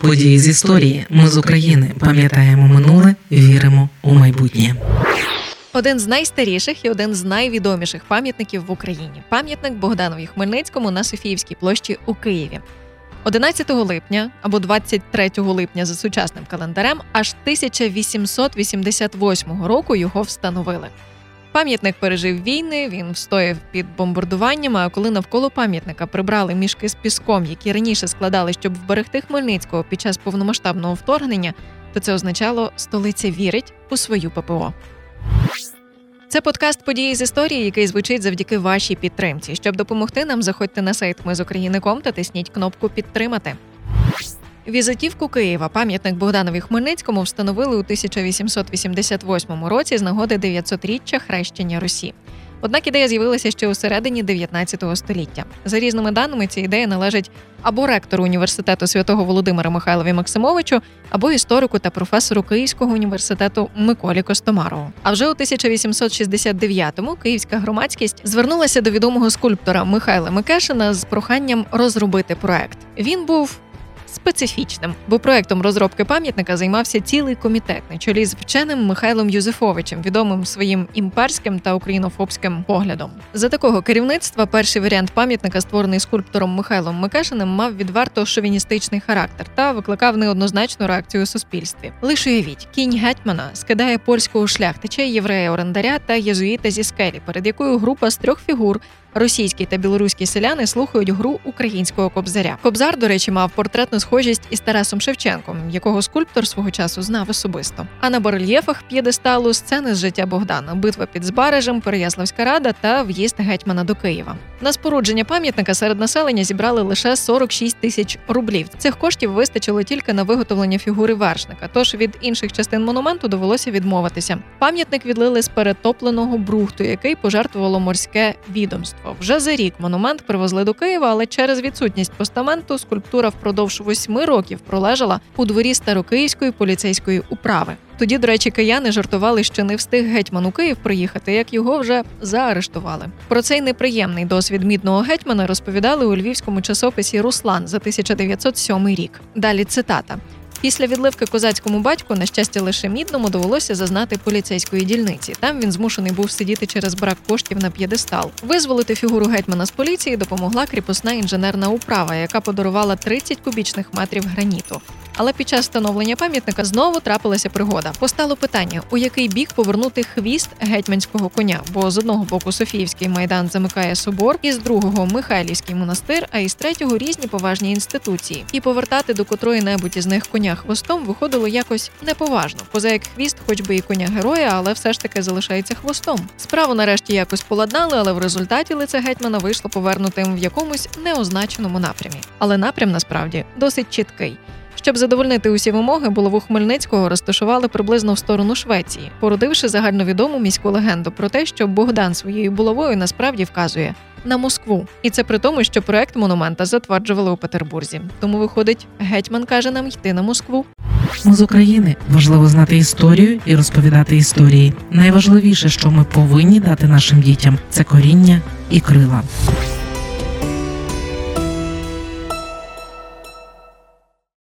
Події з історії. Ми з України пам'ятаємо минуле, віримо у майбутнє. Один з найстаріших і один з найвідоміших пам'ятників в Україні пам'ятник Богданові Хмельницькому на Софіївській площі у Києві. 11 липня або 23 липня за сучасним календарем, аж 1888 року його встановили. Пам'ятник пережив війни, він встояв під бомбардуваннями. А коли навколо пам'ятника прибрали мішки з піском, які раніше складали, щоб вберегти Хмельницького під час повномасштабного вторгнення, то це означало, столиця вірить у свою ППО. Це подкаст події з історії, який звучить завдяки вашій підтримці. Щоб допомогти нам, заходьте на сайт Ми з України.ком та тисніть кнопку Підтримати. Візитівку Києва, пам'ятник Богданові Хмельницькому, встановили у 1888 році з нагоди 900-річчя хрещення Русі. Однак ідея з'явилася ще у середині 19 століття. За різними даними, ця ідея належить або ректору університету святого Володимира Михайлові Максимовичу, або історику та професору Київського університету Миколі Костомарову. А вже у 1869-му київська громадськість звернулася до відомого скульптора Михайла Микешина з проханням розробити проект. Він був специфічним, бо проектом розробки пам'ятника займався цілий комітет на чолі з вченим Михайлом Юзефовичем, відомим своїм імперським та українофобським поглядом. За такого керівництва перший варіант пам'ятника, створений скульптором Михайлом Микешиним, мав відверто шовіністичний характер та викликав неоднозначну реакцію у суспільстві. Лише уявіть, кінь гетьмана скидає польського шляхтича, єврея орендаря та єзуїта зі скелі, перед якою група з трьох фігур Російські та білоруські селяни слухають гру українського кобзаря. Кобзар, до речі, мав портретну схожість із Тарасом Шевченком, якого скульптор свого часу знав особисто. А на барельєфах п'єдесталу сцени з життя Богдана, битва під Збарежем, Переяславська рада та в'їзд гетьмана до Києва. На спорудження пам'ятника серед населення зібрали лише 46 тисяч рублів. Цих коштів вистачило тільки на виготовлення фігури вершника. Тож від інших частин монументу довелося відмовитися. Пам'ятник відлили з перетопленого брухту, який пожертвувало морське відомство. Вже за рік монумент привезли до Києва, але через відсутність постаменту скульптура впродовж восьми років пролежала у дворі старокиївської поліцейської управи. Тоді, до речі, кияни жартували, що не встиг гетьман у Київ приїхати, як його вже заарештували. Про цей неприємний досвід мідного гетьмана розповідали у львівському часописі Руслан за 1907 рік. Далі цитата. Після відливки козацькому батьку, на щастя, лише мідному довелося зазнати поліцейської дільниці. Там він змушений був сидіти через брак коштів на п'єдестал. Визволити фігуру гетьмана з поліції допомогла кріпосна інженерна управа, яка подарувала 30 кубічних метрів граніту. Але під час встановлення пам'ятника знову трапилася пригода. Постало питання, у який бік повернути хвіст гетьманського коня, бо з одного боку Софіївський майдан замикає собор, із другого Михайлівський монастир, а із третього різні поважні інституції. І повертати до котрої небудь із них коня хвостом виходило якось неповажно. Поза як хвіст, хоч би і коня героя, але все ж таки залишається хвостом. Справу нарешті якось поладнали, але в результаті лице гетьмана вийшло повернутим в якомусь неозначеному напрямі. Але напрям насправді досить чіткий. Щоб задовольнити усі вимоги, булаву Хмельницького розташували приблизно в сторону Швеції, породивши загальновідому міську легенду про те, що Богдан своєю булавою насправді вказує на Москву, і це при тому, що проект монумента затверджували у Петербурзі. Тому виходить, гетьман каже нам йти на Москву. Ми з України важливо знати історію і розповідати історії. Найважливіше, що ми повинні дати нашим дітям, це коріння і крила.